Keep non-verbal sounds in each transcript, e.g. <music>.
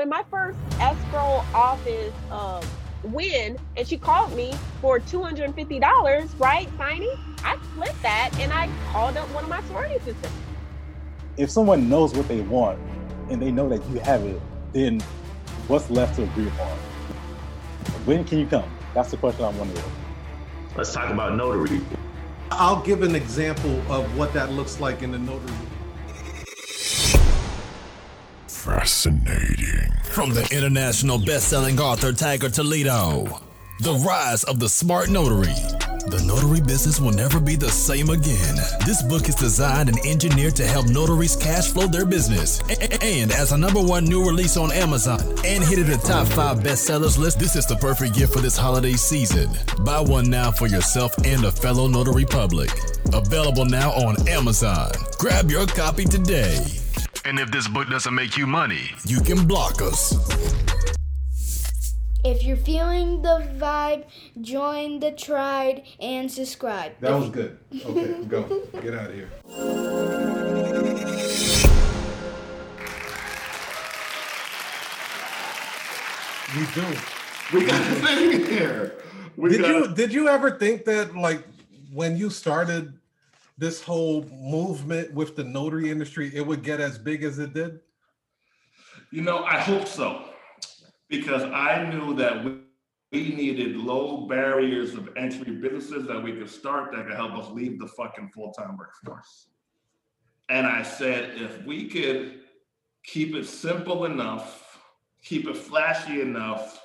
when my first escrow office um, win, and she called me for two hundred and fifty dollars, right, signing, I flipped that and I called up one of my sorority sisters. If someone knows what they want and they know that you have it, then what's left to agree upon? When can you come? That's the question I'm wondering. Let's talk about notary. I'll give an example of what that looks like in the notary. Fascinating. From the international best-selling author Tiger Toledo, The Rise of the Smart Notary. The notary business will never be the same again. This book is designed and engineered to help notaries cash flow their business. And as a number one new release on Amazon and hit the top five bestsellers list, this is the perfect gift for this holiday season. Buy one now for yourself and a fellow notary public. Available now on Amazon. Grab your copy today. And if this book doesn't make you money, you can block us. If you're feeling the vibe, join the tribe and subscribe. That was good. Okay, go. Get out of here. We do. We got the thing here. We Did got you did you ever think that like when you started this whole movement with the notary industry, it would get as big as it did? You know, I hope so, because I knew that we, we needed low barriers of entry businesses that we could start that could help us leave the fucking full time workforce. And I said, if we could keep it simple enough, keep it flashy enough,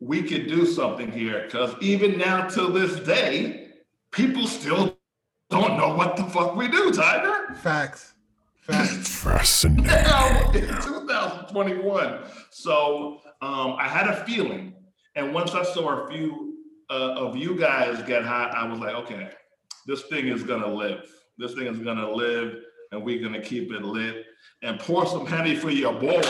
we could do something here. Because even now, till this day, people still know what the fuck we do, Tiger. Facts. Facts. Fascinating. <laughs> now in 2021. So um, I had a feeling, and once I saw a few uh, of you guys get hot, I was like, okay, this thing is gonna live. This thing is gonna live, and we're gonna keep it lit. And pour some honey for your boy.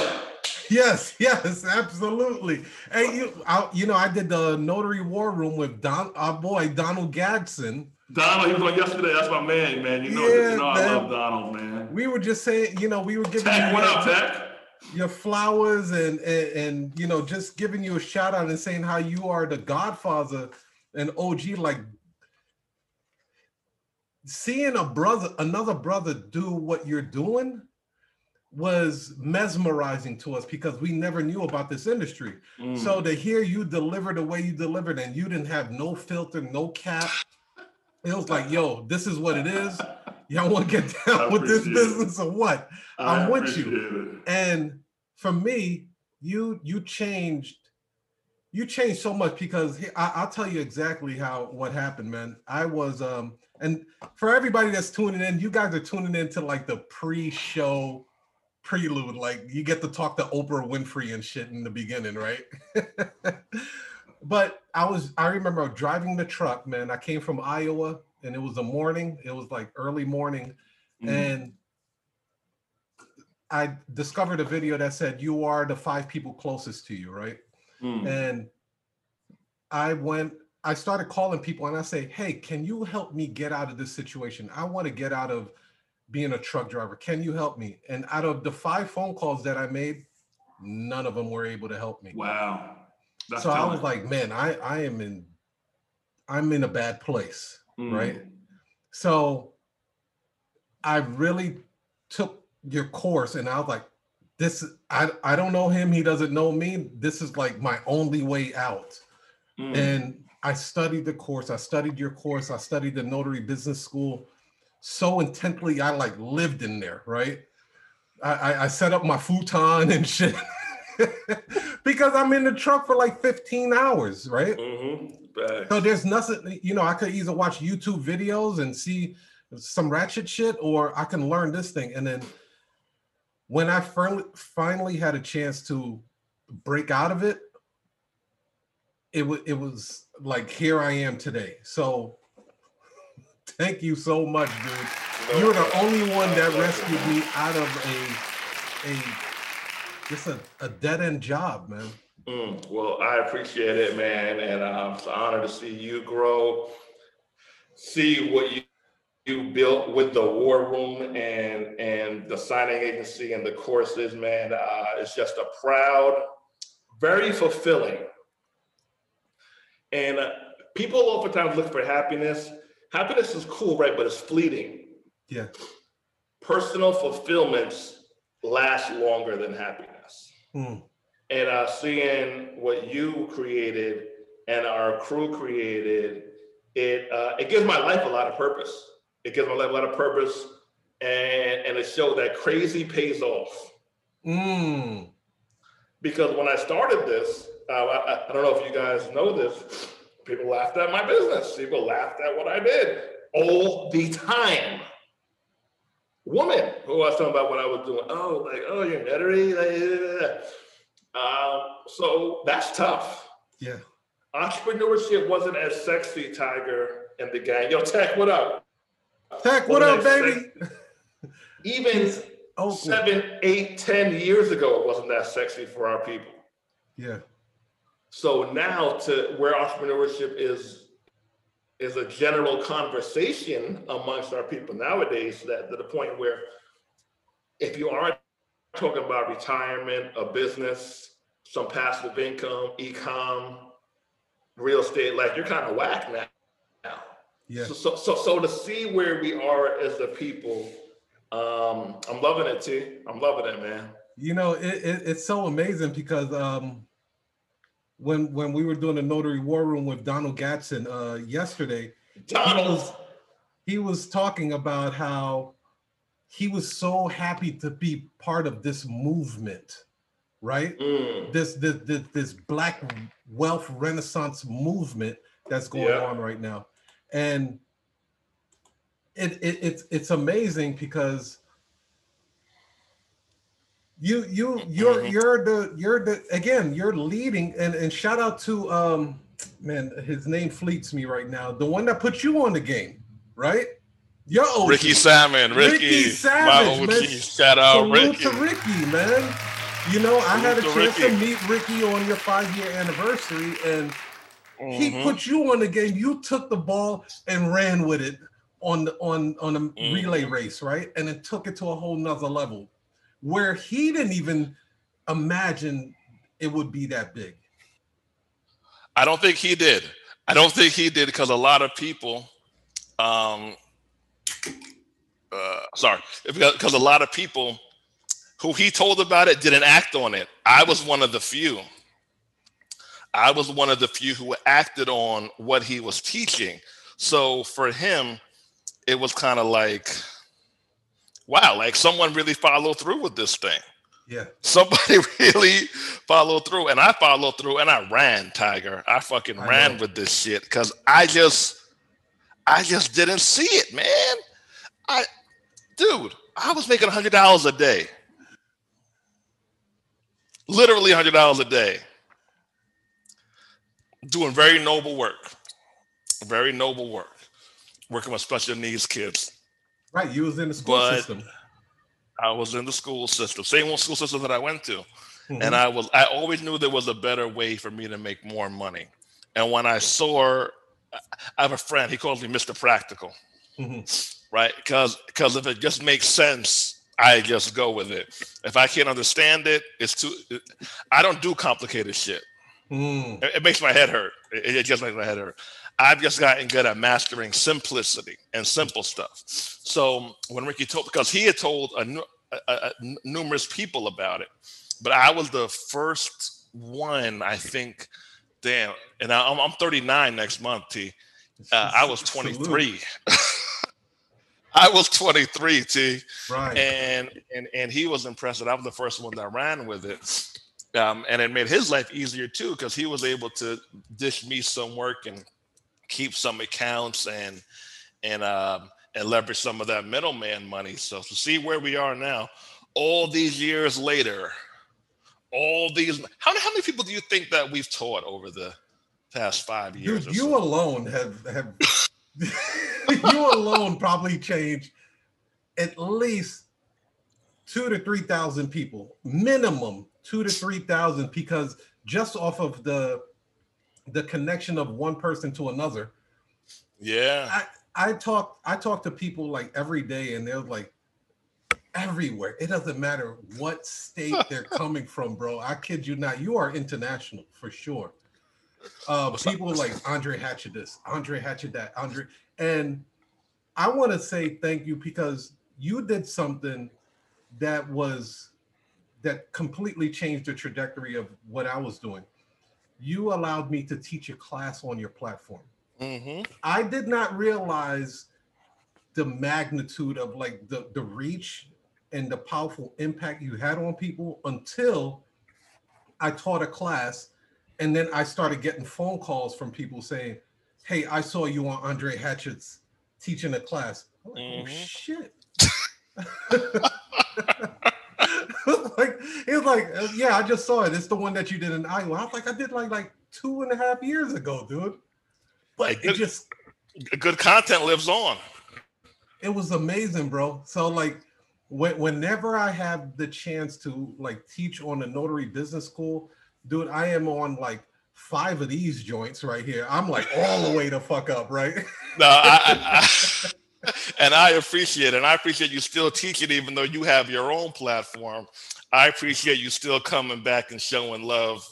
Yes, yes, absolutely. Hey, you, I, you know, I did the notary war room with Don, our boy Donald Gadsden. Donald, he was on yesterday. That's my man, man. You know, Yeah, you know I love Donald, man. We were just saying, you know, we were giving Tech, you what up, Tech? your flowers and, and and you know just giving you a shout out and saying how you are the Godfather and OG. Like seeing a brother, another brother, do what you're doing was mesmerizing to us because we never knew about this industry. Mm. So to hear you deliver the way you delivered and you didn't have no filter, no cap, it was like, yo, this is what it is. Y'all want to get <laughs> down with this appreciate it. business or what? I I'm with you. it. And for me, you you changed you changed so much because he- I, I'll tell you exactly how what happened, man. I was um and for everybody that's tuning in, you guys are tuning in to like the pre-show prelude. Like you get to talk to Oprah Winfrey and shit in the beginning, right? <laughs> but I was I remember driving the truck, man. I came from Iowa and it was a morning, it was like early morning, Mm. and I discovered a video that said you are the five people closest to you, right? Mm. And I went, I started calling people and I say, hey, can you help me get out of this situation? I want to get out of being a truck driver. Can you help me? And out of the five phone calls that I made, none of them were able to help me. Wow. That's so I was like, man, I, I am in, I'm in a bad place, Mm. right? So I really took your course and I was like, this I I don't know him, he doesn't know me. This is like my only way out. Mm. And I studied the course, I studied your course, I studied the notary business school so intently, I like lived in there, right? I, I, I set up my futon and <laughs> shit <laughs> because I'm in the truck for like 15 hours, right? Mhm. So there's nothing, you know, I could either watch YouTube videos and see some ratchet shit, or I can learn this thing. And then when I finally finally had a chance to break out of it, it was it was like here I am today. So <laughs> thank you so much, dude. You're the only one that rescued me out of a a just a, a dead end job, man. Mm, well, I appreciate it, man, and um, it's an honor to see you grow, see what you you built with the war room and and the signing agency and the courses, man, uh, it's just a proud, very fulfilling. And uh, people oftentimes look for happiness. Happiness is cool, right? But it's fleeting. Yeah. Personal fulfillments last longer than happiness. Hmm. And uh, seeing what you created and our crew created, it uh, it gives my life a lot of purpose. It gives my life a lot of purpose, and and it showed that crazy pays off. Mm. Because when I started this, uh, I, I don't know if you guys know this, people laughed at my business. People laughed at what I did all the time. Woman who I was talking about what I was doing. Oh, like, oh, you're nuttery. Like, um, so that's tough. Yeah. Entrepreneurship wasn't as sexy, Tiger and the gang. Yo, Tech, what up? Tech, what up, baby? as sex- Even Oh, seven, eight, ten years ago, it wasn't that sexy for our people. yeah. So now to where entrepreneurship is is a general conversation amongst our people nowadays that to the point where if you aren't talking about retirement, a business, some passive income, e-com, real estate, like you're kind of whack now. Yeah. So, so, so, so to see where we are as the people, um, I'm loving it, T. I'm loving it, man. You know, it, it, it's so amazing because um, when when we were doing the notary war room with Donald Gadsden uh, yesterday, he Donald. was he was talking about how he was so happy to be part of this movement, right? Mm, This this this, this black wealth renaissance movement that's going Yeah. on right now, and it, it it's it's amazing because you you you're Mhm. you're the you're the again you're leading and and shout out to um man his name fleets me right now the one that put you on the game right Yo, Ricky Salmon, Ricky, Ricky Savage, man. Shout out Salute Ricky. to Ricky, man. You know, I had a chance to to meet Ricky on your five year anniversary, and he Mhm. put you on the game. You took the ball and ran with it on the on on a Mhm. relay race, right? And it took it to a whole nother level where he didn't even imagine it would be that big. I don't think he did. I don't think he did because a lot of people, um, uh, sorry, because a lot of people who he told about it didn't act on it. I was one of the few. I was one of the few who acted on what he was teaching. So for him, it was kind of like, wow, like someone really followed through with this thing. Yeah, somebody <laughs> really followed through and i followed through and i ran tiger. I fucking I ran know. with this shit because i just i just didn't see it man. I dude i was making a hundred dollars a day. Literally a hundred dollars a day. Doing very noble work. Very noble work. Working with special needs kids right. You was in the school But- system. i was in the school system same old school system that i went to Mhm. and I was I always knew there was a better way for me to make more money. And when I saw, I have a friend. He calls me Mr. Practical, Mhm. right? Because because if it just makes sense, I just go with it. If I can't understand it, it's too. I don't do complicated shit. Mm. It, it makes my head hurt. It, it just makes my head hurt. I've just gotten good at mastering simplicity and simple stuff. So when Ricky told, because he had told a, a- a- numerous people about it, but I was the first one, I think. Damn, and I, I'm, I'm 39 next month. T. Uh, I was <laughs> 23. <laughs> I was 23. T Right. and and and he was impressed that I was the first one that ran with it. Um, and it made his life easier too because he was able to dish me some work and keep some accounts and and um, and leverage some of that middleman money. So to see where we are now, all these years later, all these how, how many people do you think that we've taught over the past five years? Dude, you so? alone have have <laughs> you alone probably changed at least two to three thousand people, minimum two to three thousand, because just off of the the connection of one person to another. yeah. I, I talk I talk to people like every day, and they're like everywhere. It doesn't matter what state <laughs> they're coming from, bro. I kid you not. You are international for sure. Uh, people like Andre Hatchett this, Andre Hatchett that, Andre, and I want to say thank you because you did something that was that completely changed the trajectory of what I was doing. You allowed me to teach a class on your platform. hmm I did not realize the magnitude of like the the reach and the powerful impact you had on people until I taught a class and then I started getting phone calls from people saying, "Hey, I saw you on Andre Hatchett's teaching a class." I'm like, Mhm. "Oh shit." <laughs> <laughs> <laughs> like it was like, uh, yeah, I just saw it. It's the one that you did in Iowa. I was like, I did like like two and a half years ago, dude. But Hey, it just Good content lives on. it was amazing, bro. So like when, whenever I have the chance to like teach on the notary business school, dude, I am on like five of these joints right here. I'm like all the way to fuck up, right? <laughs> No, I, I <laughs> and I appreciate it. And I appreciate you still teaching, even though you have your own platform. I appreciate you still coming back and showing love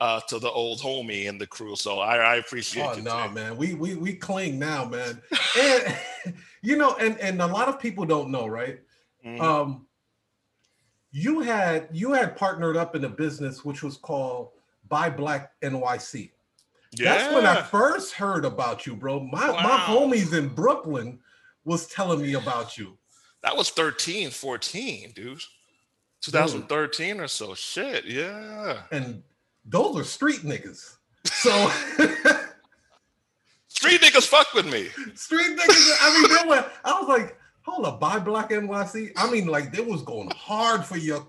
uh, to the old homie and the crew. So I, I appreciate Oh you. no, too. man. We we we cling now, man. And <laughs> you know, and and a lot of people don't know, right? Mhm. Um you had you had partnered up in a business which was called Buy Black NYC. Yeah. That's when I first heard about you, bro. My my homies in Brooklyn was telling me about you. That was 13, 14, dude. 2013 or so. Shit. Yeah. And those are street niggas. So <laughs> <laughs> Street niggas fuck with me. street niggas, I mean, they were, <laughs> I was like, hold up, buy black NYC. I mean, like they was going hard for your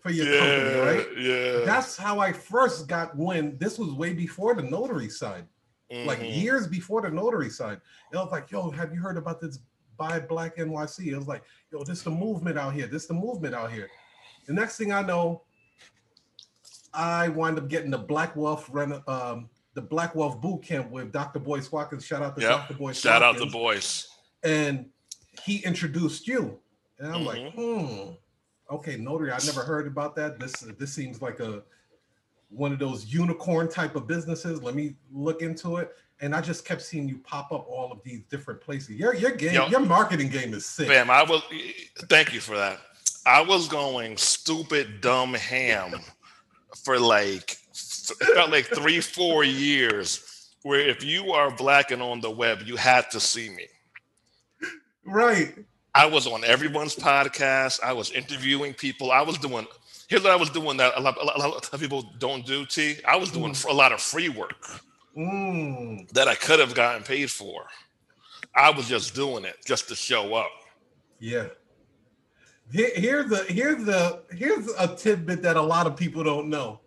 for your company, right? Yeah. That's how I first got when this was way before the notary side. Like Mhm. years before the notary side. And I was like, yo, have you heard about this buy black NYC? It was like, yo, this is the movement out here. This is the movement out here. The next thing I know, I wind up getting the Black Wealth run um the Black Wealth boot camp with Dr. Boyce Watkins. Shout out to Yep. Dr. Boyce Shout out to Watkins. Boyce. And he introduced you. And I'm like, hmm. Okay, notary. I never heard about that. This this seems like a one of those unicorn type of businesses. Let me look into it. And I just kept seeing you pop up all of these different places. Your your game, Yo. your marketing game is sick. Fam, I was thank you for that. I was going stupid dumb ham for like felt like three, four years where if you are black and on the web, you had to see me. Right. I was on everyone's podcast. I was interviewing people. I was doing here's what I was doing that a lot, a lot, of people don't do. T. I was doing a lot of free work Mm. that I could have gotten paid for. I was just doing it just to show up. Yeah. Here's a here's a here's a tidbit that a lot of people don't know.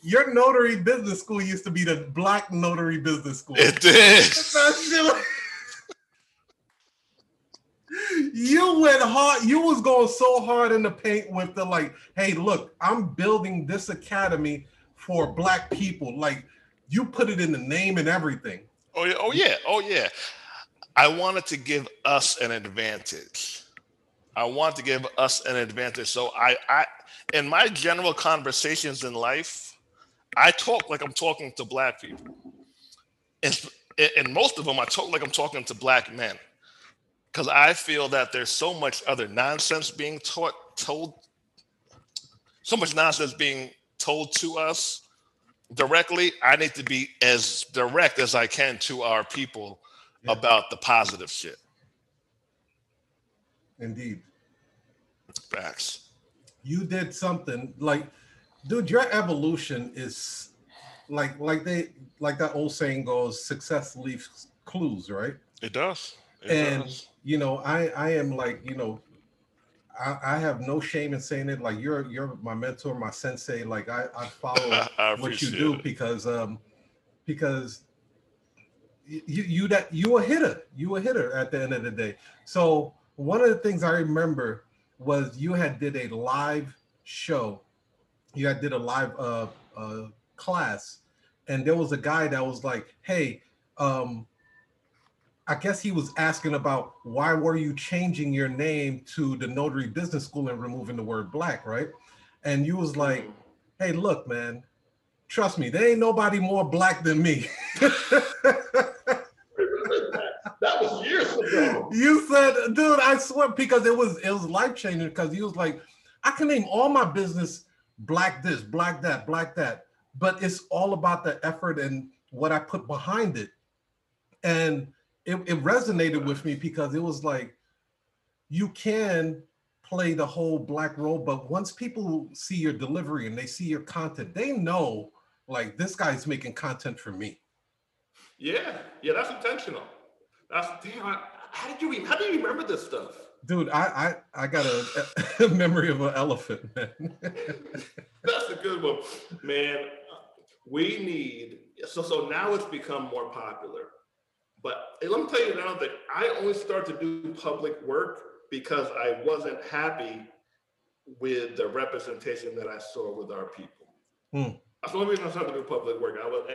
Your notary business school used to be the Black Notary Business School. It did. <laughs> You went hard. You was going so hard in the paint with the like, hey, look, I'm building this academy for black people. Like you put it in the name and everything. Oh yeah, oh yeah, oh yeah. I wanted to give us an advantage. I want to give us an advantage. So I, I, in my general conversations in life, I talk like I'm talking to black people. And, and most of them, I talk like I'm talking to black men, because I feel that there's so much other nonsense being taught, told, so much nonsense being told to us directly, I need to be as direct as I can to our people Yeah. about the positive shit. Indeed. Facts. you did something like dude your evolution is like like they like that old saying goes success leaves clues right It does. It and does. You know i i am like you know I, I have no shame in saying it. Like you're you're my mentor my sensei. Like i i follow <laughs> I what you do it. because um because you you that you a hitter. You a hitter at the end of the day. So one of the things i remember was you had did a live show. You had did a live uh uh class. And there was a guy that was like hey um I guess he was asking about why were you changing your name to the Notary Business School and removing the word black, right? And you was like, mm-hmm. hey, look, man, trust me, there ain't nobody more black than me. <laughs> That was years ago. you said, dude, I swear, because it was it was life changing because he was like, I can name all my business black this, black that, black that, but it's all about the effort and what I put behind it. And it, it resonated with me because it was like, you can play the whole black role, but once people see your delivery and they see your content, they know like this guy's making content for me. Yeah, yeah, that's intentional. That's damn. I, how did you? How do you remember this stuff? Dude, I I, I got a, <laughs> a memory of an elephant, man. <laughs> That's a good one, man. We need so so now it's become more popular. But let me tell you another thing. I only started to do public work because I wasn't happy with the representation that I saw with our people. Hmm. That's the only reason I started to do public work. I was,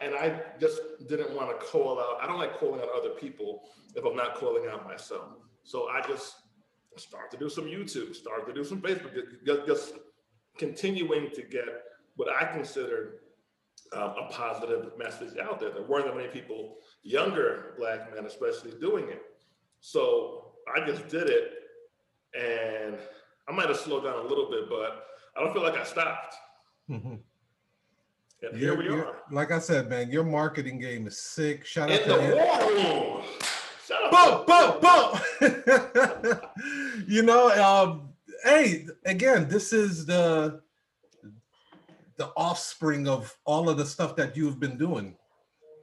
and, and I just didn't want to call out. I don't like calling out other people if I'm not calling out myself. So I just started to do some YouTube, start to do some Facebook, just, just continuing to get what I consider um, a positive message out there. There weren't that many people, younger black men especially, doing it. So I just did it, and I might have slowed down a little bit, but I don't feel like I stopped. Mhm. And here You're- we you're- Like I said, man, your marketing game is sick. Shout out in to the war room. Shut up. Boom, boom, boom. <laughs> you know, um, hey, again, this is the the offspring of all of the stuff that you've been doing.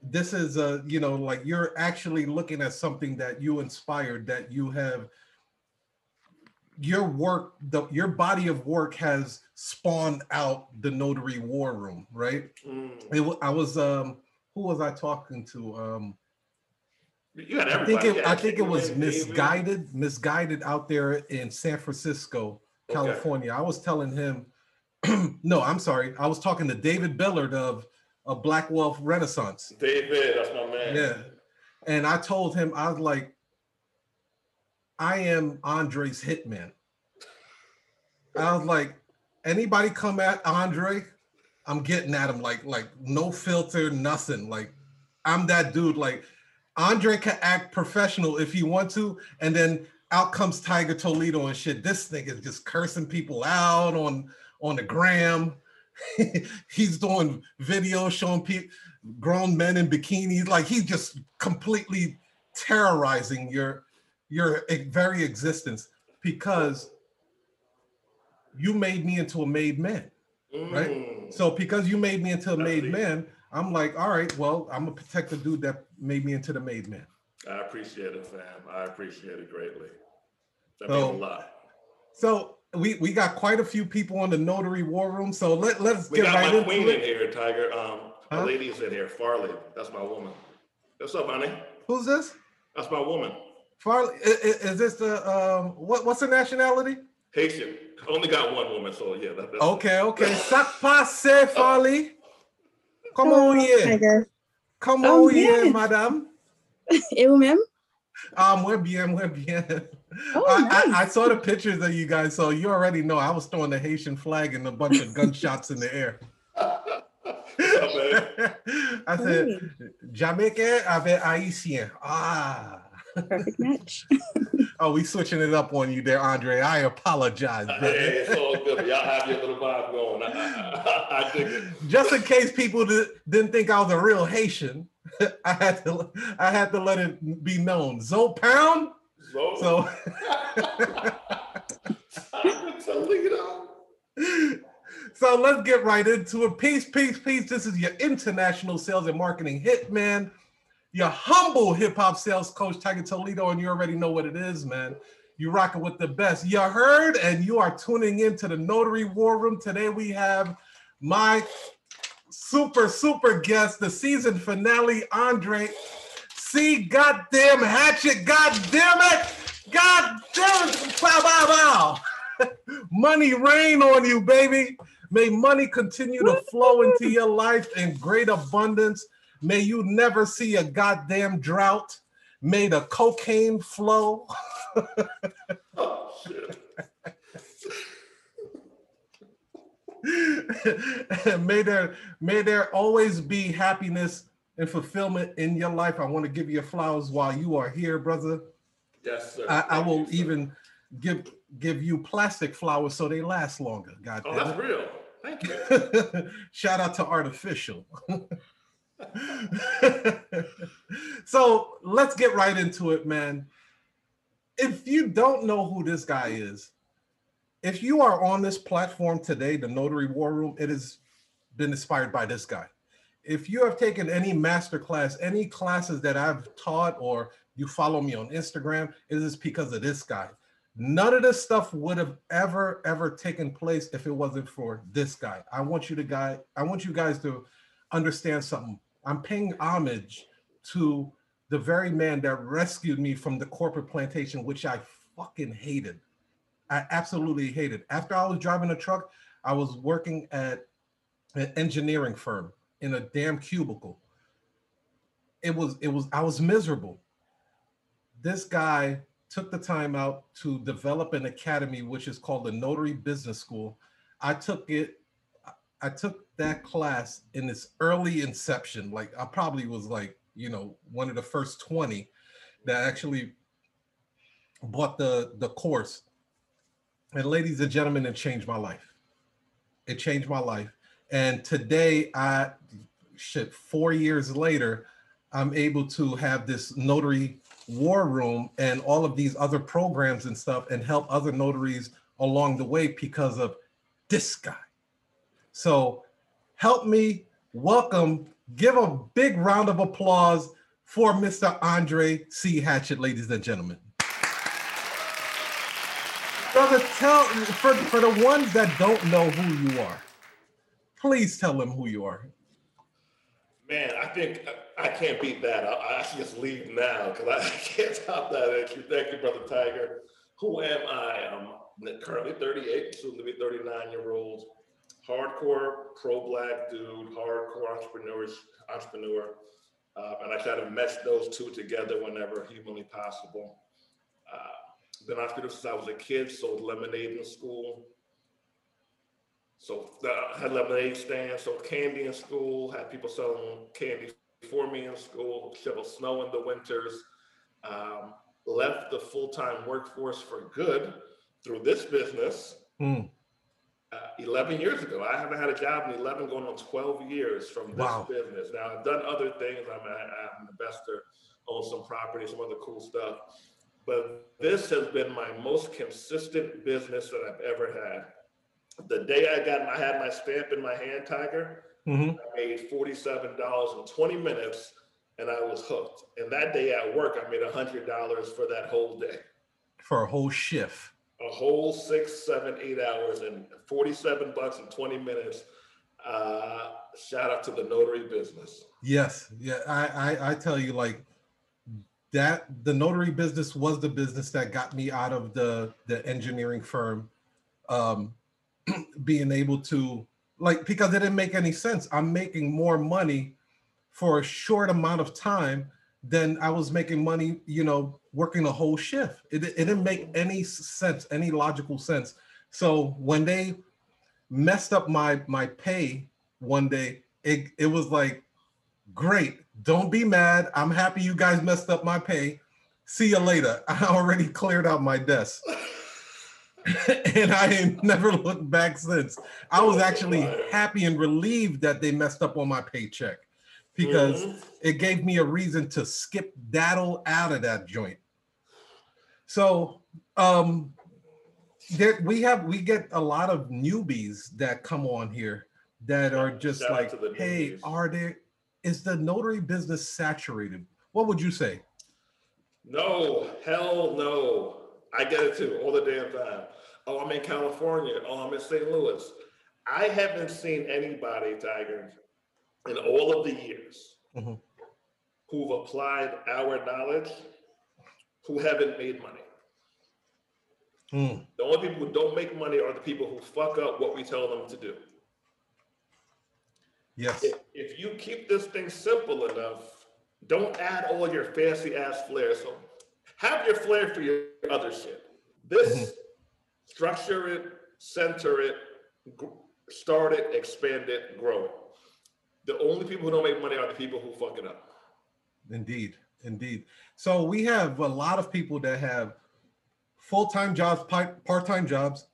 This is a you know, like you're actually looking at something that you inspired, that you have your work, the your body of work has spawned out the notary war room, right? Mm. It, I was um who was I talking to? Um You had I think it, Yeah, I think it was misguided, misguided out there in San Francisco, Okay. California. I was telling him, <clears throat> no, I'm sorry. I was talking to David Billard of, of Black Wealth Renaissance. David, that's my man. Yeah. And I told him, I was like, I am Andre's hitman. I was like, anybody come at Andre, I'm getting at him like, like no filter, nothing. Like, I'm that dude. Like, Andre can act professional if he want to, and then out comes Tiger Toledo and shit. This nigga is just cursing people out on on the gram. <laughs> He's doing videos showing people grown men in bikinis. Like he's just completely terrorizing your your very existence because you made me into a made man. right? Mm. So because you made me into a made man, I'm like, all right, well, I'm gonna protect the dude that made me into the made man. I appreciate it, fam. I appreciate it greatly. That So- means a lot. So we we got quite a few people in the notary war room. So let let's We get got right my into queen in here, Tiger. Um, Huh? a lady's in here, Farley. That's my woman. What's up, honey? Who's this? That's my woman. Farley? i- i- Is, this the um what what's the nationality? Haitian. Only got one woman, so yeah. That, that's, Okay, okay. Ça passe, <laughs> Farley. Come on here. Tiger. Come Oh, on here, yes. madame. <laughs> Et vous-même? Um, muy bien, muy bien. <laughs> Oh, I, I, I saw the pictures of you guys, so you already know I was throwing the Haitian flag and a bunch of gunshots in the air. What's up, man? I said, Hey, Jamaican avec Haitien. Ah. perfect match. <laughs> Oh, we switching it up on you there, Andre. I apologize. Hey, it's all good. Y'all have your little vibe going. I, I, I dig. Just in case people di- didn't think I was a real Haitian, <laughs> I had to I had to let it be known. Zoe Pound. So, So <laughs> Toledo. so let's get right into it. Peace, peace, peace. This is your international sales and marketing hitman, your humble hip hop sales coach, Tiger Toledo, and you already know what it is, man. You rocking with the best. You heard, and you are tuning into the Notary War Room. Today we have my super, super guest, the season finale, Andre. See, goddamn Hatchett, goddamn it, goddamn bow, bow, bow. <laughs> money rain on you, baby. May money continue to flow into your life in great abundance. May you never see a goddamn drought. may the cocaine flow. Oh, <laughs> shit. <laughs> may there may there always be happiness and fulfillment in your life. I want to give you flowers while you are here, brother. Yes, sir. I, I will you, sir. even give give you plastic flowers so they last longer. God Oh, damn that's real. Thank you. <laughs> Shout out to artificial. <laughs> so let's get right into it, man. If you don't know who this guy is, if you are on this platform today, the Notary War Room, it has been inspired by this guy. If you have taken any master class, any classes that I've taught, or you follow me on Instagram, it is because of this guy. None of this stuff would have ever, ever taken place if it wasn't for this guy. I want you to guy, I want you guys to understand something. I'm paying homage to the very man that rescued me from the corporate plantation, which I fucking hated. I absolutely hated. After I was driving a truck, I was working at an engineering firm in a damn cubicle. It was, it was, I was miserable. This guy took the time out to develop an academy, which is called the Notary Business School. I took it, I took that class in its early inception. Like I probably was like, you know, one of the first 20 that actually bought the the course. And ladies and gentlemen, it changed my life. It changed my life. And today, I shit, four years later, I'm able to have this notary war room and all of these other programs and stuff and help other notaries along the way because of this guy. So help me welcome, give a big round of applause for Mr. Andre C. Hatchett, ladies and gentlemen. Brother, tell for, for the ones that don't know who you are, please tell them who you are. Man, I think I, can't beat that. I, I just leave now because I <laughs> can't top that entry. Thank you, Brother Tiger. Who am I? I'm currently 38, soon to be 39 year old. Hardcore pro black dude, hardcore entrepreneur, entrepreneur. Uh, and I try to mesh those two together whenever humanly possible. Uh, been entrepreneur since I was a kid, sold lemonade in school. So uh, had lemonade stand, sold candy in school, had people selling candy for me in school, shovel snow in the winters. Um, left the full-time workforce for good through this business Hmm. uh, 11 years ago. I haven't had a job in 11, going on 12 years from this Wow. business. Now I've done other things. I'm, a, I'm an investor, own some property, some other cool stuff. But this has been my most consistent business that I've ever had. The day I got, I had my stamp in my hand, Tiger. Mhm. I made forty-seven dollars in twenty minutes, and I was hooked. And that day at work, I made hundred dollars for that whole day For a whole shift. a whole six, seven, eight hours and 47 bucks in 20 minutes. Uh, shout out to the notary business. Yes, yeah, I, I I tell you like that the notary business was the business that got me out of the the engineering firm um <clears throat> being able to like because it didn't make any sense. I'm making more money for a short amount of time than I was making money, you know, working a whole shift. It, it didn't make any sense, any logical sense. So when they messed up my my pay one day, it, it was like, great, don't be mad. I'm happy you guys messed up my pay. See you later. <laughs> I already cleared out my desk. <laughs> and I ain't never looked back since. I was actually happy and relieved that they messed up on my paycheck because Mhm. it gave me a reason to skip daddle out of that joint. So um there, we have we get a lot of newbies that come on here that are just Shout like, hey, newbies. are there is the notary business saturated? What would you say? No, hell no. I get it too all the damn time. Oh, I'm in California. Oh, I'm in St. Louis. I haven't seen anybody, Tiger, in all of the years Mhm. who've applied our knowledge who haven't made money. Hmm, The only people who don't make money are the people who fuck up what we tell them to do. yes. If, if you keep this thing simple enough, Don't add all your fancy ass flair. So have your flair for your other shit. This mm-hmm. structure it, center it, start it, expand it, grow it. The only people who don't make money are the people who fuck it up. Indeed, indeed. So we have a lot of people that have full-time jobs, part-time jobs,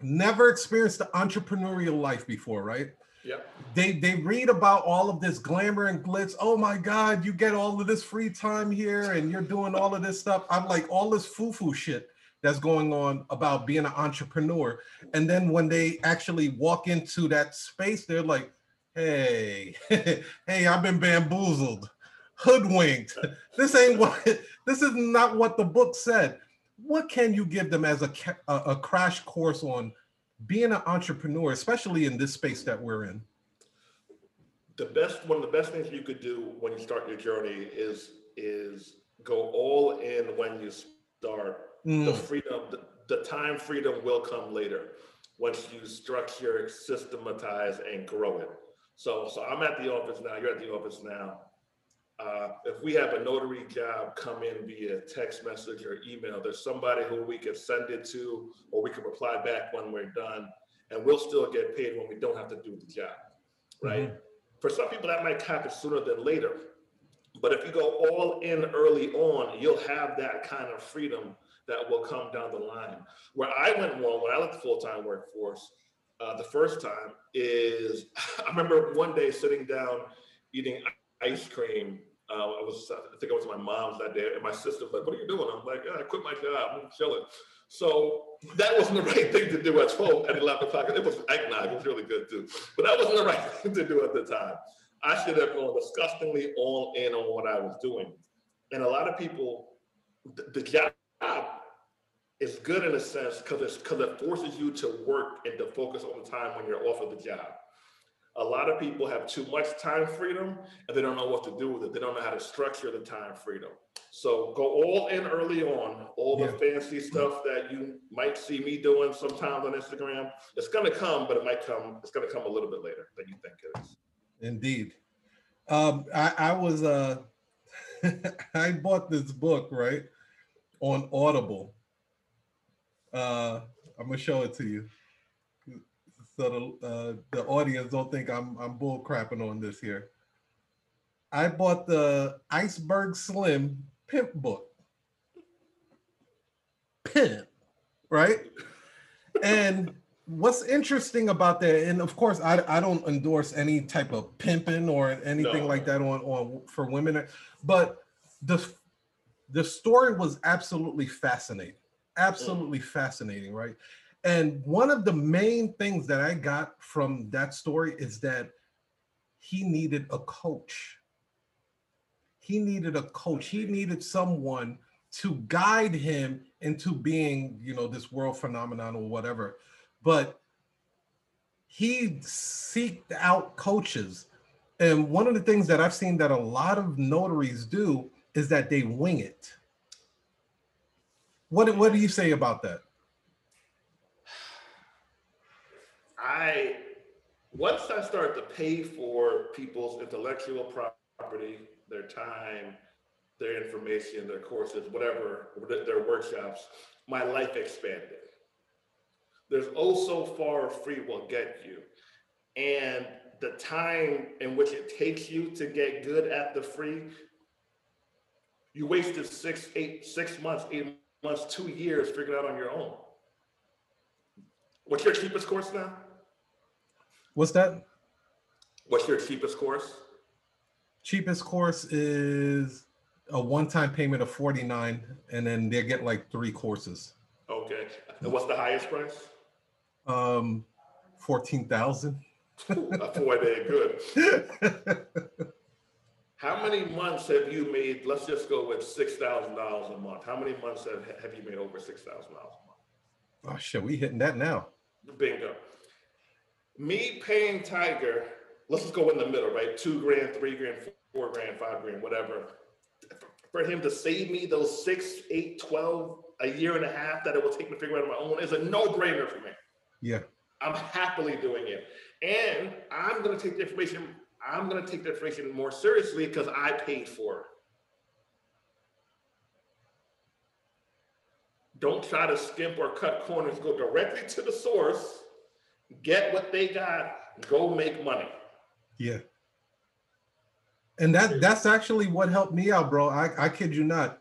never experienced the entrepreneurial life before, right? Yep. They they read about all of this glamour and glitz. Oh my God, you get all of this free time here, and you're doing all of this stuff. I'm like all this foo-foo shit that's going on about being an entrepreneur. And then when they actually walk into that space, they're like, hey, <laughs> hey, I've been bamboozled, hoodwinked. This ain't what <laughs> this is not what the book said. What can you give them as a, a, a crash course on being an entrepreneur, especially in this space that we're in? The best one of the best things you could do when you start your journey is is go all in when you start. The Mm, freedom the, the time freedom will come later once you structure systematize and grow it. So so i'm at the office now you're at the office now. Uh, if we have a notary job come in via text message or email. There's somebody who we can send it to or we can reply back when we're done. And we'll still get paid when we don't have to do the job right for some people that might happen sooner than later but if you go all in early on you'll have that kind of freedom that will come down the line where i went wrong when i left the full-time workforce uh, the first time is <laughs> i remember one day sitting down eating ice cream uh, I was, I think I was my mom's that day, and my sister was like, "What are you doing?" I'm like, "Yeah, "I quit my job. I'm chilling." So that wasn't the <laughs> right thing to do at 12 at 11 o'clock. It was eggnog. It was really good too, but that wasn't the <laughs> right thing to do at the time. I should have gone disgustingly all in on what I was doing. And a lot of people, the, the job is good in a sense because because it forces you to work and to focus on the time when you're off of the job. A lot of people have too much time freedom and they don't know what to do with it. They don't know how to structure the time freedom. So go all in early on, all the fancy stuff that you might see me doing sometimes on Instagram. It's gonna come, but it might come, it's gonna come a little bit later than you think it is. Indeed. Um, I, I was uh <laughs> I bought this book, right? On Audible. Uh I'm gonna show it to you. So the uh, the audience don't think I'm I'm bull crapping on this here. I bought the Iceberg Slim Pimp book. Pimp, right? And what's interesting about that, and of course, I, I don't endorse any type of pimping or anything No. like that on, on for women, but the the story was absolutely fascinating, absolutely mm. fascinating, right? And one of the main things that I got from that story is that he needed a coach. He needed a coach. He needed someone to guide him into being, you know, this world phenomenon or whatever. But he seeked out coaches. And one of the things that I've seen that a lot of notaries do is that they wing it. What, what do you say about that? I once I start to pay for people's intellectual property, their time, their information, their courses, whatever, their workshops, my life expanded. There's oh so far free will get you. And the time in which it takes you to get good at the free, you wasted six, eight, six months, eight months, two years figuring out on your own. What's your cheapest course now? What's that? What's your cheapest course? Cheapest course is a one-time payment of 49 and then they get like three courses. Okay. And what's the highest price? Um 14,000. Ooh, That's why they're good. <laughs> How many months have you made? Let's just go with six thousand dollars a month. How many months have, have you made over six thousand dollars a month? oh shit, we hitting that now. Bingo. Me paying Tiger, let's just go in the middle, right? Two grand, three grand, four grand, five grand, whatever. For him to save me those six, eight, 12, a year and a half that it will take me to figure out on my own is a no-brainer for me. Yeah. I'm happily doing it. And I'm going to take the information I'm gonna take the information more seriously because I paid for it. Don't try to skimp or cut corners. Go directly to the source, get what they got, go make money. Yeah. And that that's actually what helped me out, bro. I, I kid you not.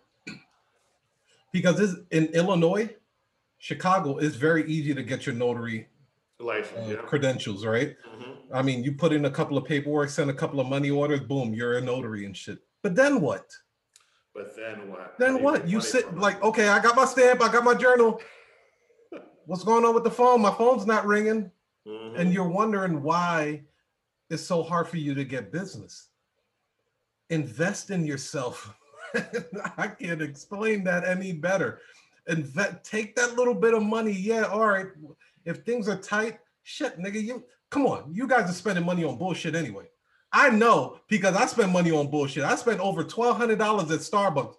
Because this in Illinois, Chicago, it's very easy to get your notary License, uh, yeah. credentials, right? Mhm. I mean, you put in a couple of paperwork, send a couple of money orders, boom, you're a notary and shit. But then what? But then what? Then what? You sit like, okay, I got my stamp, I got my journal. <laughs> What's going on with the phone? My phone's not ringing. Mhm. And you're wondering why it's so hard for you to get business. Invest in yourself. <laughs> I can't explain that any better. Invest, take that little bit of money. Yeah, all right. If things are tight, shit, nigga, you come on. You guys are spending money on bullshit anyway. I know because I spend money on bullshit. I spent over twelve hundred dollars at Starbucks.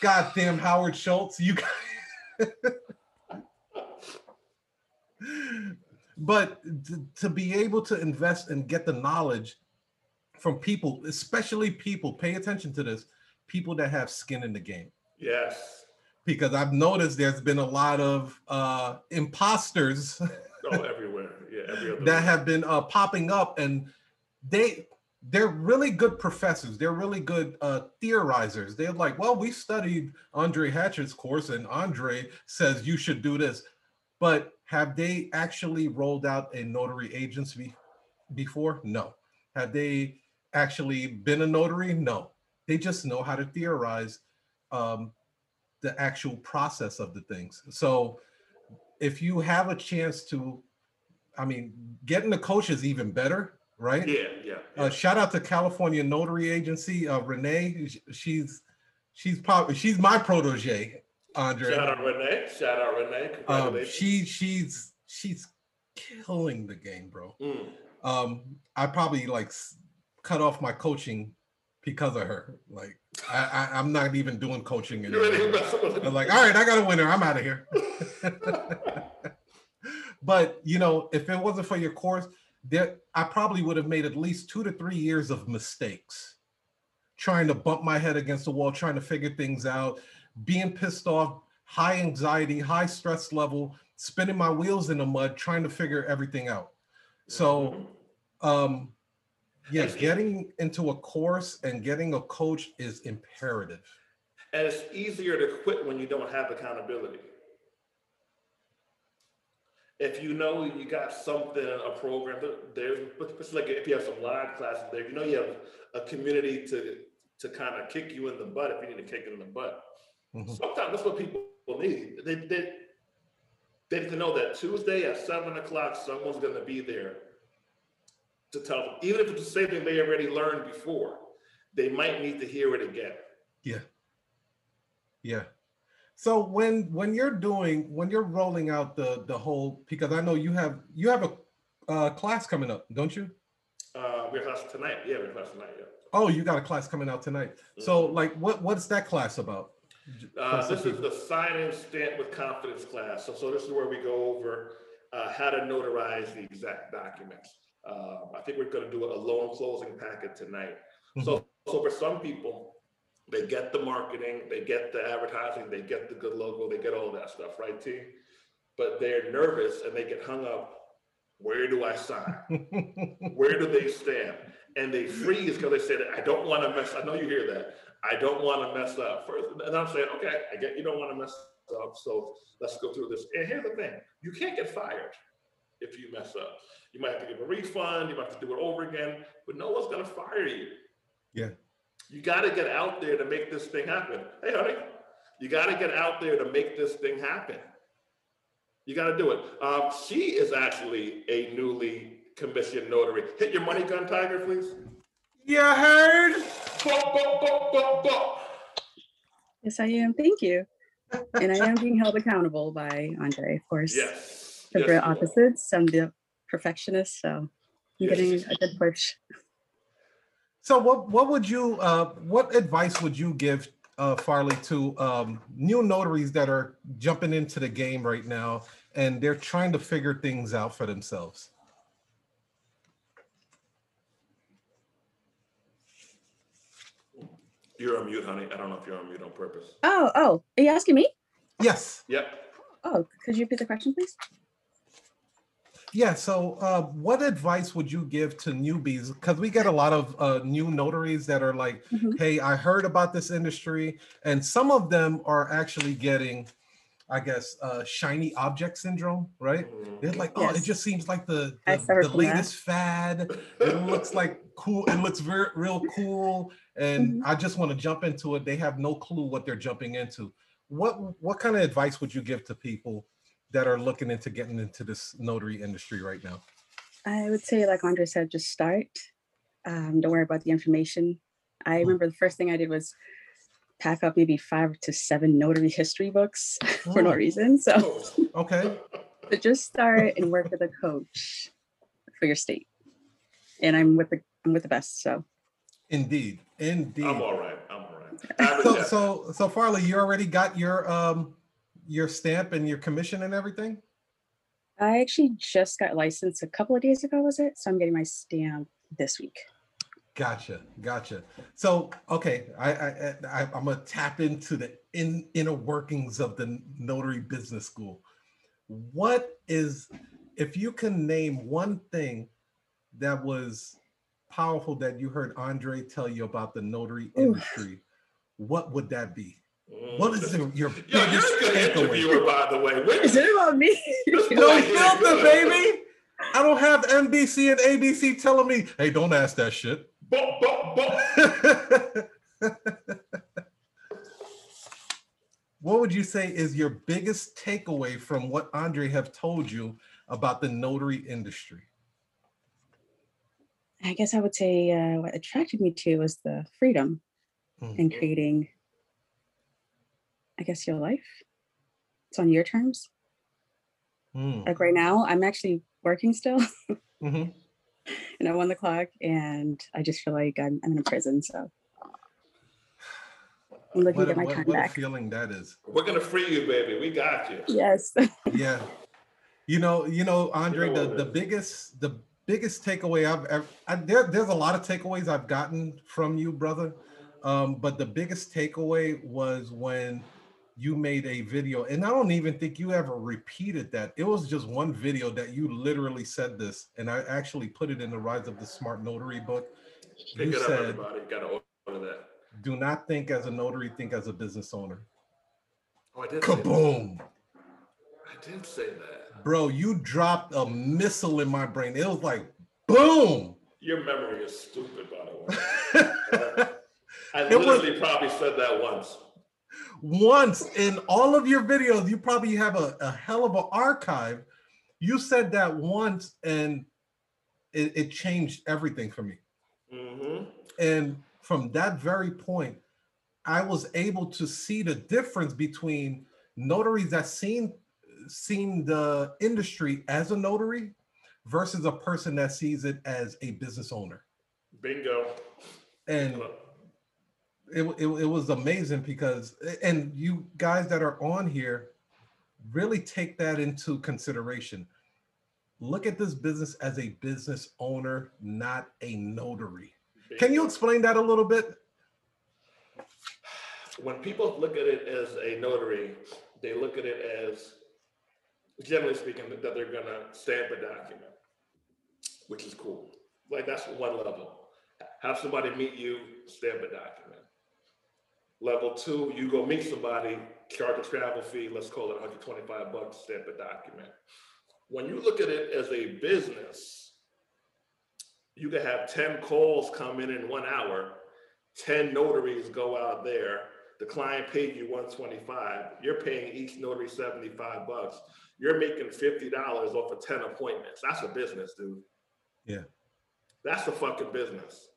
Goddamn Howard Schultz, you guys. <laughs> <laughs> but to, to be able to invest and get the knowledge from people, especially people, pay attention to this, people that have skin in the game. Yes. Because I've noticed there's been a lot of uh, imposters <laughs> Oh, everywhere. Yeah, every other. that have been uh, popping up, and they they're really good professors. They're really good uh, theorizers. They're like, well, we studied Andre Hatchett's course, and Andre says you should do this. But have they actually rolled out a notary agency before? No. Have they actually been a notary? No. They just know how to theorize um, the actual process of the things. So if you have a chance to, I mean, getting a coach is even better, right? Yeah, yeah. yeah. Uh, shout out to California Notary Agency, uh, Renee. She's she's probably she's my protege, Andre. Shout out Renee. Shout out Renee. Um, she she's she's killing the game, bro. Mm. Um, I probably like cut off my coaching because of her. Like I, I I'm not even doing coaching anymore. I'm like, all right, I got a winner. I'm out of here. <laughs> but you know, if it wasn't for your course, there I probably would have made at least two to three years of mistakes, trying to bump my head against the wall, trying to figure things out, being pissed off, high anxiety, high stress level, spinning my wheels in the mud, trying to figure everything out. So, um, yeah, getting into a course and getting a coach is imperative. And it's easier to quit when you don't have accountability. If you know you got something, a program, there- there's, it's like if you have some live classes there, you know you have a community to, to kind of kick you in the butt if you need to kick it in the butt. Mhm. Sometimes that's what people need. They, they, they need to know that Tuesday at seven o'clock, someone's gonna be there to tell them, even if it's the same thing they already learned before, they might need to hear it again. Yeah. Yeah. So when when you're doing when you're rolling out the the whole because I know you have you have a uh, class coming up, don't you? Uh, we're class tonight. Yeah, we're class tonight. Yeah. Oh, you got a class coming out tonight. So like what what's that class about? Uh, this is the sign in stamp with confidence class. So, so this is where we go over uh, how to notarize the exact documents. Uh, I think we're going to do a loan closing packet tonight. So, so for some people, they get the marketing, they get the advertising, they get the good logo, they get all that stuff, right, T? But they're nervous and they get hung up. Where do I sign? <laughs> Where do they stand? And they freeze because they say that I don't want to mess. I know you hear that. I don't want to mess up. First, and I'm saying, okay, I get you don't want to mess up. So let's go through this. And here's the thing: you can't get fired if you mess up. You might have to give a refund. You might have to do it over again. But no one's gonna fire you. Yeah. You got to get out there to make this thing happen. Hey, honey, you got to get out there to make this thing happen. You got to do it. Um, she is actually a newly commissioned notary. Hit your money gun, Tiger, please. You heard? Bop, bop, bop, bop, bop. Yes, I am. Thank you. And I am being held accountable by Andre, of course. Yes. The Yes, great you opposites. I'm the perfectionist, so I'm Yes. getting a good push. So what what would you uh what advice would you give uh Farley to um new notaries that are jumping into the game right now and they're trying to figure things out for themselves? You're on mute, honey. I don't know if you're on mute on purpose. Oh, oh, are you asking me? Yes. Yep. Oh, could you repeat the question, please? Yeah. So, uh, what advice would you give to newbies? Because we get a lot of uh, new notaries that are like, Mhm. "Hey, I heard about this industry," and some of them are actually getting, I guess, uh, shiny object syndrome. Right? They're like, "Oh, it just seems like the the, the from that. latest fad. It looks like cool. It looks very real cool." And Mhm. I just want to jump into it. They have no clue what they're jumping into. What what kind of advice would you give to people that are looking into getting into this notary industry right now? I would say, like Andre said, just start. Um, don't worry about the information. I remember the first thing I did was pack up maybe five to seven notary history books <laughs> for no Mm. reason. So, Okay. <laughs> but just start and work with a coach for your state. And I'm with the I'm with the best. So Indeed. Indeed. I'm all right. I'm all right. <laughs> So so so Farley, you already got your um your stamp and your commission and everything? I actually just got licensed a couple of days ago, was it? So I'm getting my stamp this week. Gotcha, gotcha. So okay, I I, I I'm gonna tap into the in inner workings of the notary business school. What is if you can name one thing that was powerful that you heard Andre tell you about the notary Ooh. industry, what would that be? Mm, what is the, your Yo, you're biggest a good interviewer, takeaway? by the way. is it about me? This No filter, baby. I don't have NBC and ABC telling me, "Hey, don't ask that shit." Bo- bo- bo- what would you say is your biggest takeaway from what Andre have told you about the notary industry? I guess I would say uh, what attracted me to was the freedom Mm. in creating, I guess, your life. It's on your terms. Mm, Like right now, I'm actually working still <laughs> mhm. And I won the clock and I just feel like I'm, I'm in a prison. So I'm looking What, to get my what, time what back. feeling that is. We're gonna free you, baby. We got you. Yes. <laughs> Yeah. You know, you know, Andre, know the, the biggest, the biggest takeaway I've ever, I, there, there's a lot of takeaways I've gotten from you, brother. Um, but the biggest takeaway was when you made a video, and I don't even think you ever repeated that. It was just one video that you literally said this, and I actually put it in the Rise of the Smart Notary book. Pick You said, everybody. Gotta order that. do not think as a notary, think as a business owner. Oh, I did. Kaboom. I did say that. Bro, you dropped a missile in my brain. It was like, boom. Your memory is stupid, by the way. <laughs> I It was- literally probably said that once. Once in all of your videos, you probably have a, a hell of an archive. You said that once and it, it changed everything for me. Mm-hmm. And from that very point, I was able to see the difference between notaries that seen seen the industry as a notary versus a person that sees it as a business owner. Bingo. And it, it, it was amazing because and you guys that are on here really take that into consideration look at this business as a business owner not a notary can you explain that a little bit when people look at it as a notary, they look at it as, generally speaking, that they're gonna stamp a document, which is cool. Like that's one level. Have somebody meet you, stamp a document. Level two, you go meet somebody, charge a travel fee, let's call it 125 bucks, stamp a document. When you look at it as a business, you can have 10 calls come in in one hour, 10 notaries go out there. The client paid you 125. You're paying each notary 75 bucks. You're making $50 off of 10 appointments. That's a business, dude. Yeah. That's a fucking business.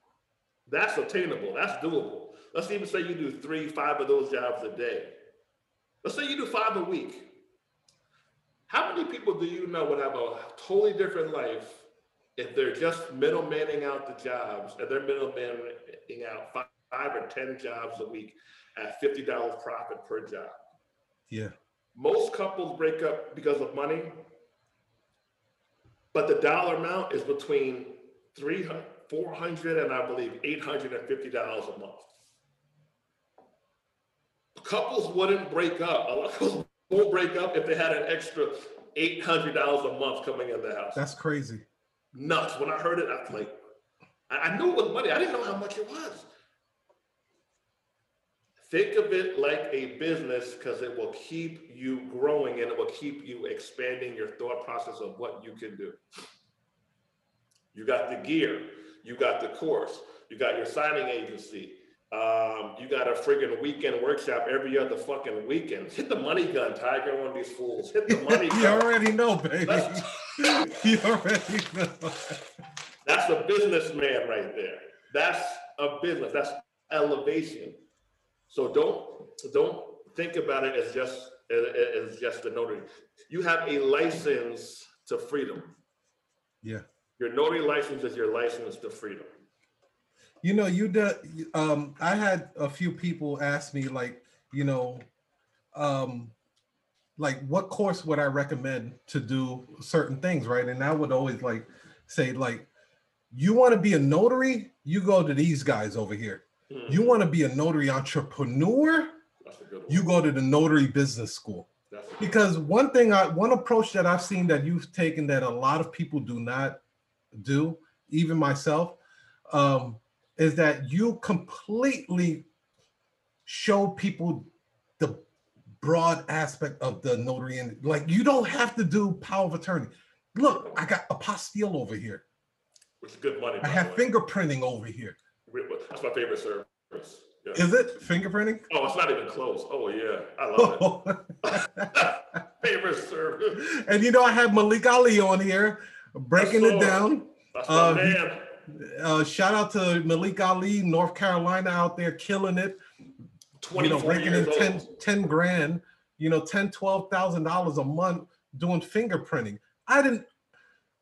That's attainable. That's doable. Let's even say you do three, five of those jobs a day. Let's say you do five a week. How many people do you know would have a totally different life if they're just middlemaning out the jobs and they're middlemaning out five, five or 10 jobs a week at $50 profit per job? yeah Most couples break up because of money, but the dollar amount is between 300, 400 and I believe $850 a month. Couples wouldn't break up. A lot of couples won't break up if they had an extra eight hundred dollars a month coming in the house. That's crazy. nuts. When I heard it, I was like, I, I knew it was money. I didn't know how much it was. Think of it like a business because it will keep you growing and it will keep you expanding your thought process of what you can do. You got the gear, you got the course, you got your signing agency, um, you got a friggin' weekend workshop every other fucking weekend. Hit the money gun, Tiger, on these fools. Hit the money <laughs> you gun. already know, baby. <laughs> You already know. That's a businessman right there. That's a business. That's elevation. So don't don't think about it as just as just a notary. You have a license to freedom. Yeah. Your notary license is your license to freedom. You know, you do, um I had a few people ask me like, you know, um like what course would I recommend to do certain things, right? And I would always like say like you want to be a notary, you go to these guys over here. Hmm, You want to be a notary entrepreneur, a you go to the notary business school. That's a good because one thing I one approach that I've seen that you've taken that a lot of people do not do, even myself, um, is that you completely show people the broad aspect of the notary and like you don't have to do power of attorney. Look, I got apostille over here. Which is good money. I have fingerprinting over here. That's my favorite service. Yeah. Is it fingerprinting? Oh, it's not even close. Oh yeah, I love it. <laughs> favorite service. and you know, I have Malik Ali on here breaking it down. That's my Uh, man. Uh, shout out to Malik Ali, North Carolina out there killing it. You know, 24 breaking in years 10, old. 10 grand, you know, 10, 12,000 dollars a month doing fingerprinting. I didn't,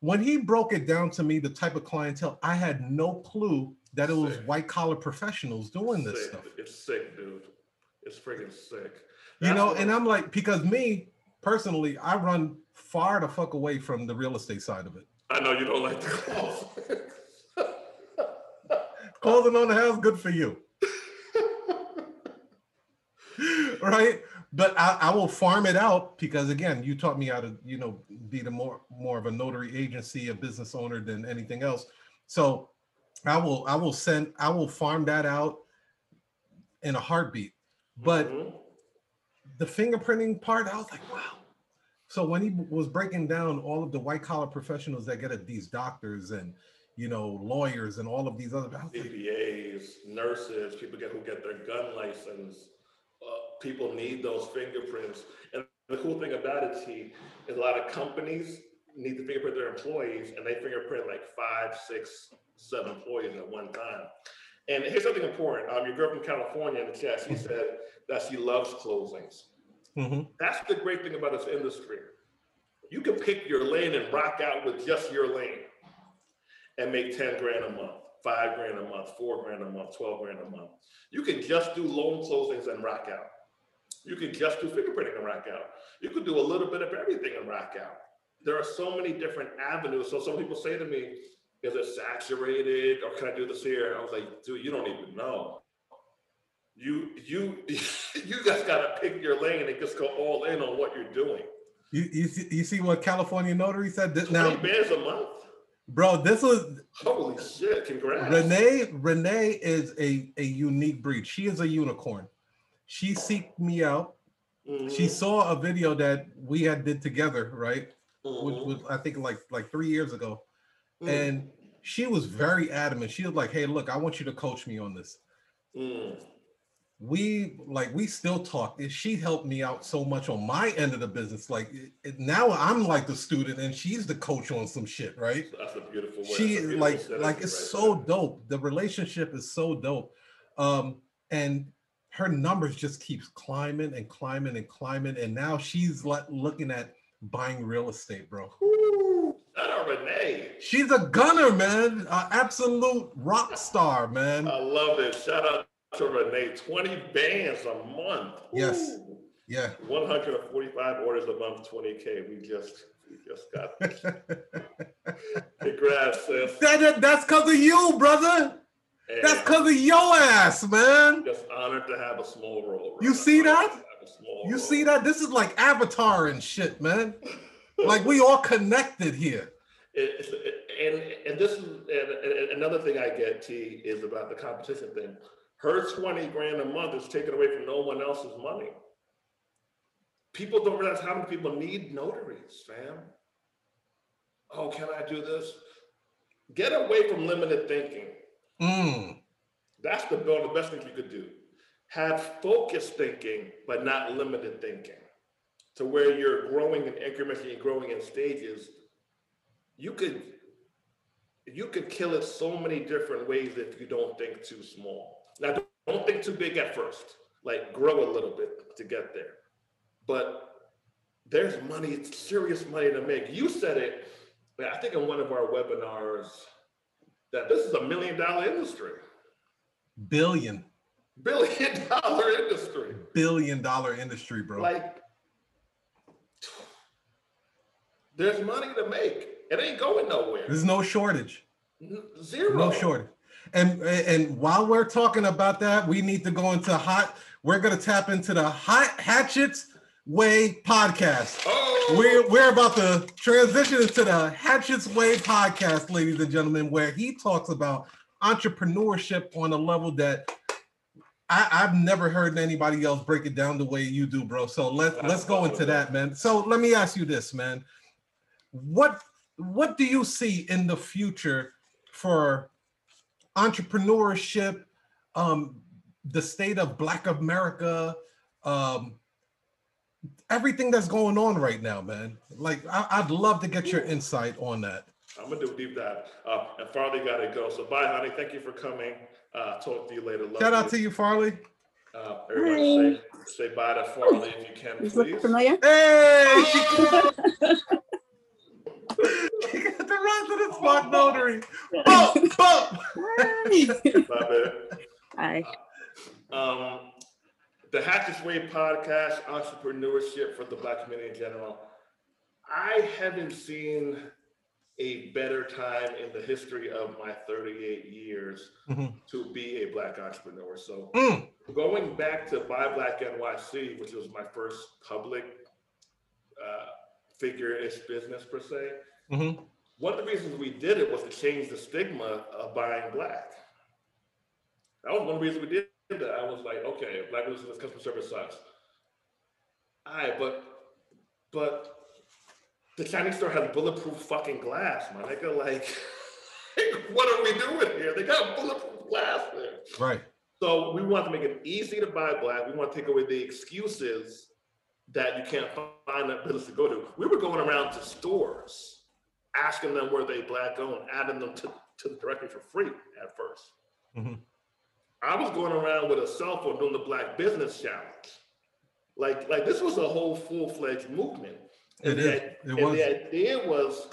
when he broke it down to me, the type of clientele, I had no clue that it was Sick. white collar professionals doing this Sick. stuff. It's sick, dude. It's freaking sick. You know, and I'm like, because me personally, I run far the fuck away from the real estate side of it. I know you don't like the <laughs> calls. Closing on the house, good for you. <laughs> right? But I, I will farm it out because again, you taught me how to, you know, be the more more of a notary agency, a business owner than anything else. So I will I will send I will farm that out in a heartbeat. But Mhm. the fingerprinting part, I was like, wow. So when he was breaking down all of the white collar professionals that get at these doctors and you know lawyers and all of these other, CPAs, nurses, people get who get their gun license. Uh, people need those fingerprints. And the cool thing about it, T, is a lot of companies need to fingerprint their employees, and they fingerprint like five, six, seven employees at one time. And here's something important. Um, your girl from California in the chat, she said that she loves closings. mhm. That's the great thing about this industry. You can pick your lane and rock out with just your lane and make 10 grand a month, five grand a month, four grand a month, 12 grand a month. You can just do loan closings and rock out. You can just do fingerprinting and rock out. You could do a little bit of everything and rock out. There are so many different avenues. So some people say to me, is it saturated or can I do this here? I was like, dude, you don't even know. You you <laughs> you just gotta pick your lane and just go all in on what you're doing. You, you, see, you see what California Notary said? Th- 20 Now, bands a month? Bro, this was Holy shit, congrats. Renee. Renee is a, a unique breed. She is a unicorn. She seeked me out. She Mhm, saw a video that we had did together, right? Which mhm, was I think like like three years ago. mm, And she was very adamant. She was like, "Hey, look, I want you to coach me on this." We like we still talk and she helped me out so much on my end of the business like it, it- now i'm like the student and she's the coach on some shit right That's a beautiful word. she That's a beautiful like like it's right so there. dope the relationship is so dope um and her numbers just keeps climbing and climbing and climbing and now she's like looking at buying real estate bro Woo! Shout out Renee. she's a gunner man an absolute rock star man I love it. Shout out to Renee. 20 bands a month. Yes. Woo! yeah 145 orders a month, 20K. We just we just got <laughs> Congrats, sis. That, that- that's because of you, brother. And That's because of your ass, man. just honored to have a small role. bro. You see that? Honored to have a small You role. see that? This is like Avatar and shit, man. Like we all connected here. It, it- and and this is and, and another thing I get T is about the competition thing. Her twenty grand a month is taken away from no one else's money. People don't realize how many people need notaries, fam. Oh, can I do this? Get away from limited thinking. Mm. That's the the best thing you could do. Have focused thinking, but not limited thinking. To where you're growing in increments and you're growing in stages. You could you could kill it so many different ways if you don't think too small. Now don't- think too big at first. Like grow a little bit to get there. But there's money, it's serious money to make. You said it, I think in one of our webinars, that this is a million dollar industry Billion, Billion <laughs> dollar industry. billion dollar industry, bro. Like, there's money to make. It ain't going nowhere. There's no shortage. Zero. No shortage. And and while we're talking about that, we need to go into hot. We're gonna tap into the Hot Hatchett's Way podcast. Oh, We're we're about to transition into the Hatchett's Way podcast, ladies and gentlemen, where he talks about entrepreneurship on a level that I, I've never heard anybody else break it down the way you do, bro. So let's let's go into that, man. So let me ask you this, man. What what do you see in the future for entrepreneurship, um, the state of Black America, um, everything that's going on right now, man? Like, I, I'd love to get your insight on that. I'm gonna do a deep dive. Uh, and Farley got to go. So bye, honey. Thank you for coming. Uh, talk to you later. Love Shout you. out to you, Farley. Uh, everybody say, say bye to Farley if you can, Does this look familiar? Hey, <laughs> <laughs> she she got the rest spot notary. Bump, bump. Bye, babe. Hi. Um, the Hatchett's Way podcast, entrepreneurship for the Black community in general. I haven't seen a better time in the history of my 38 years Mhm. to be a Black entrepreneur. So, Mm, going back to Buy Black NYC, which was my first public uh, figure-ish business per se, mhm. One of the reasons we did it was to change the stigma of buying black. That was one reason we did that. I was like, okay, black business customer service sucks. All right, but but the Chinese store has bulletproof fucking glass, my nigga. Like, <laughs> what are we doing here? They got bulletproof glass there. Right. So we want to make it easy to buy black. We want to take away the excuses that you can't find that business to go to. We were going around to stores, asking them were they black owned, adding them to, to the directory for free at 1st Mhm. I was going around with a cell phone doing the Black Business Challenge. Like, like this was a whole full fledged movement. It And is. the- It and was. the idea was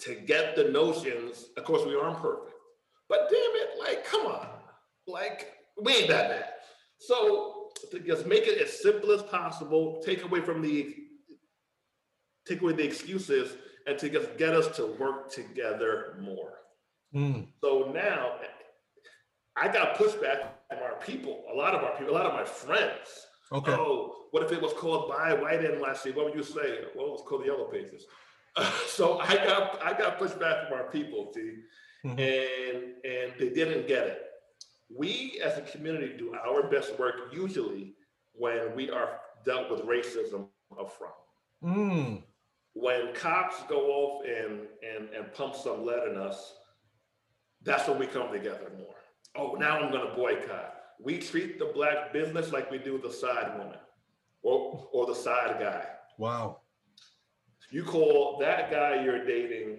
to get the notions. Of course, we aren't perfect, but damn it, like, come on, like, we ain't that bad. So to just make it as simple as possible, take away from the, take away the excuses, and to just get us to work together more. Mm, So now, I got pushback from our people, a lot of our people, a lot of my friends. okay. Oh, what if it was called Buy White NYC? What would you say? Well, it was called the Yellow Pages. <laughs> so I got I got pushback from our people, T, Mhm. and and they didn't get it. We as a community do our best work usually when we are dealt with racism up front. Mm, When cops go off and and and pump some lead in us, that's when we come together more. Oh, now I'm gonna boycott. We treat the black business like we do the side woman or, or the side guy. wow. You call that guy you're dating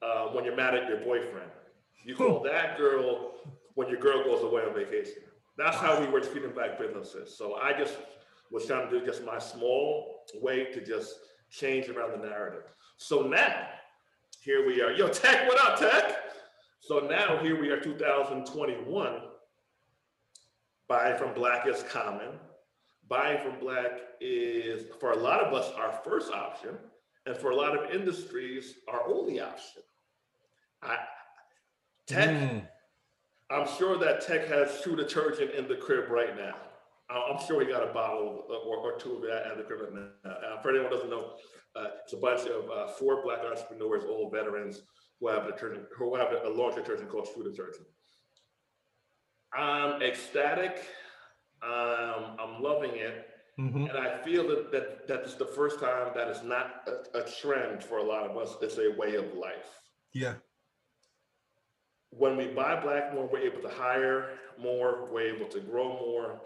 uh, when you're mad at your boyfriend. You call that girl when your girl goes away on vacation. That's how we were treating black businesses. So I just was trying to do just my small way to just change around the narrative. So now, here we are. Yo, Tech, what up, Tech? So now here we are, 2021. Buying from Black is common. Buying from Black is, for a lot of us, our first option. And for a lot of industries, our only option. I, Tech, Mm, I'm sure that Tech has true detergent in the crib right now. I- I'm sure we got a bottle or, or two of that at the crib right. Uh, for anyone who doesn't know, uh, it's a bunch of uh, four black entrepreneurs, old veterans, who have detergent, who have a launch detergent called True Detergent. I'm ecstatic. Um, I'm loving it. Mhm. And I feel that, that that is the first time that it's not a, a trend for a lot of us. It's a way of life. Yeah. When we buy black more, we're able to hire more, we're able to grow more.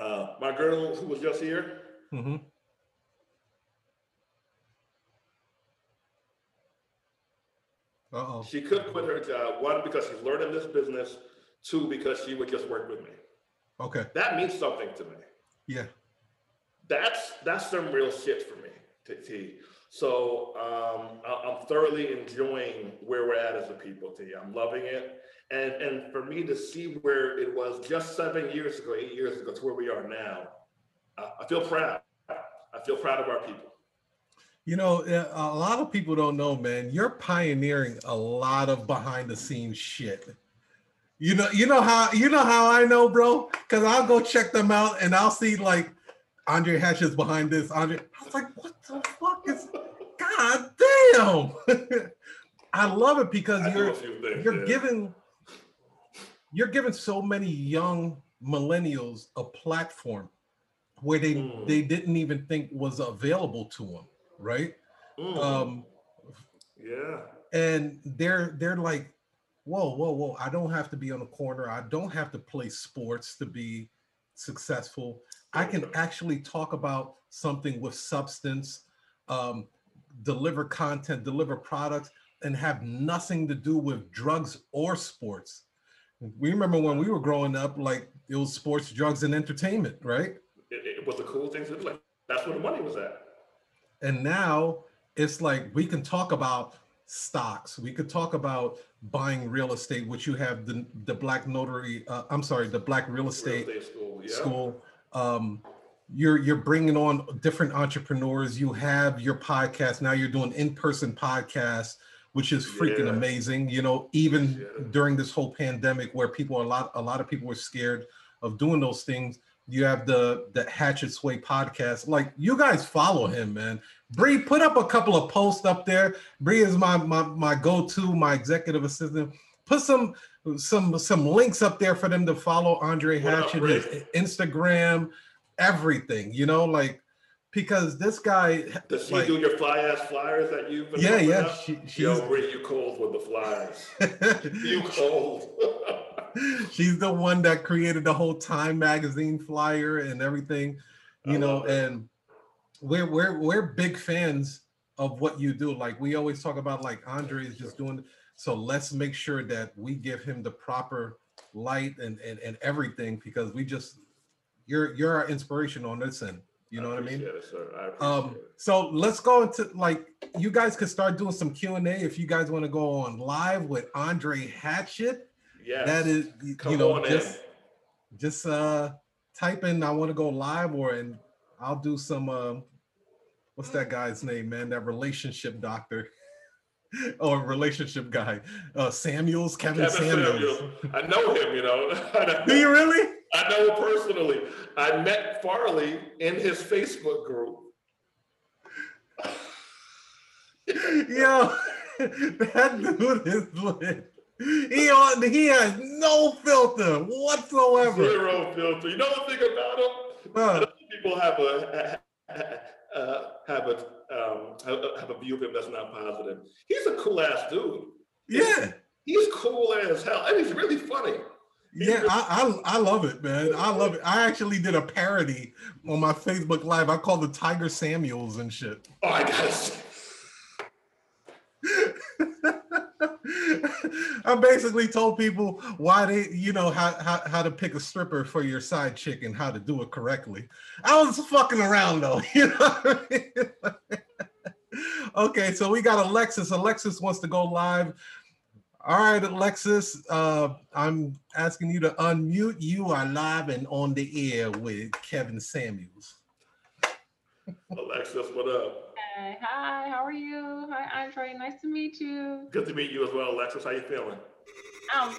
Uh, my girl who was just here, hmm Uh oh. she could quit her job, one, because she's learning this business, two, because she would just work with me. Okay. That means something to me. Yeah. that's that's some real shit for me, T. So um, I- I'm thoroughly enjoying where we're at as a people, T. I'm loving it, and and for me to see where it was just seven years ago, eight years ago, to where we are now, I, I feel proud. I feel proud of our people. You know, uh, a lot of people don't know, man. You're pioneering a lot of behind the scenes shit. You know, you know how you know how I know, bro? Because I'll go check them out and I'll see like Andre Hatch is behind this. Andre, I was like, what the fuck is? God damn! <laughs> I love it because you're things, you're yeah. giving you're giving so many young millennials a platform where they Mm. they didn't even think was available to them, right? Mm, Um, yeah. and they're they're like, whoa, whoa, whoa! I don't have to be on the corner. I don't have to play sports to be successful. I can actually talk about something with substance, um, deliver content, deliver products, and have nothing to do with drugs or sports. We remember when we were growing up, like it was sports, drugs, and entertainment, right? It, it was a cool thing to do. Like that's where the money was at. And now it's like we can talk about stocks. We could talk about buying real estate, which you have the the black notary. Uh, I'm sorry, the black real Real estate estate school. Yeah. school. Um, you're you're bringing on different entrepreneurs. You have your podcast now. You're doing in person podcasts, which is freaking Yeah. amazing. You know, even Yeah. during this whole pandemic, where people are a lot a lot of people were scared of doing those things. You have the the Hatchett's Way podcast. Like you guys follow him, man. Bree, put up a couple of posts up there. Bree is my my my go-to, my executive assistant. Put some some some links up there for them to follow Andre his Instagram, everything. You know, like because this guy, Does she like, do your fly ass flyers that you've been yeah, yeah, up? she, she's Yo, Bree, you cold with the flyers. <laughs> You cold. <laughs> she's the one that created the whole Time magazine flyer and everything, you I know, and we're we're we're big fans of what you do. Like we always talk about like Andre is just doing so let's make sure that we give him the proper light and and, and everything because we just you're you're our inspiration on this end. You know what I mean? it, sir. I Um, it. so let's go into like you guys could start doing some Q and A if you guys want to go on live with Andre Hatchett. Yes. That is, you Come know, on in. just just uh type in I want to go live or and I'll do some um what's that guy's name, man? That relationship doctor <laughs> or relationship guy. Uh Samuels, Kevin, Kevin Samuels. Samuels. I know him, you know. <laughs> Do you really? I know him personally. I met Farley in his Facebook group. <laughs> Yo, that dude is lit. He on he has no filter whatsoever. Zero filter. You know the thing about him? Huh. Know people have a uh, have a um, have a- view of him that's not positive. He's a cool ass dude. Yeah. He's cool as hell, and he's really funny. Yeah, I, I I love it, man. I love it. I actually did a parody on my Facebook Live. I called the Tiger Samuels and shit. Oh, I gotta say. I basically told people why they, you know, how, how how to pick a stripper for your side chick and how to do it correctly. I was fucking around though, <laughs> you know. I mean? <laughs> okay, so we got Alexis. Alexis wants to go live. All right, Alexis, uh, I'm asking you to unmute. You are live and on the air with Kevin Samuels. Alexis, what up? Hi, how are you? Hi, Andre. Nice to meet you. Good to meet you as well, Alexis. How you feeling? Um,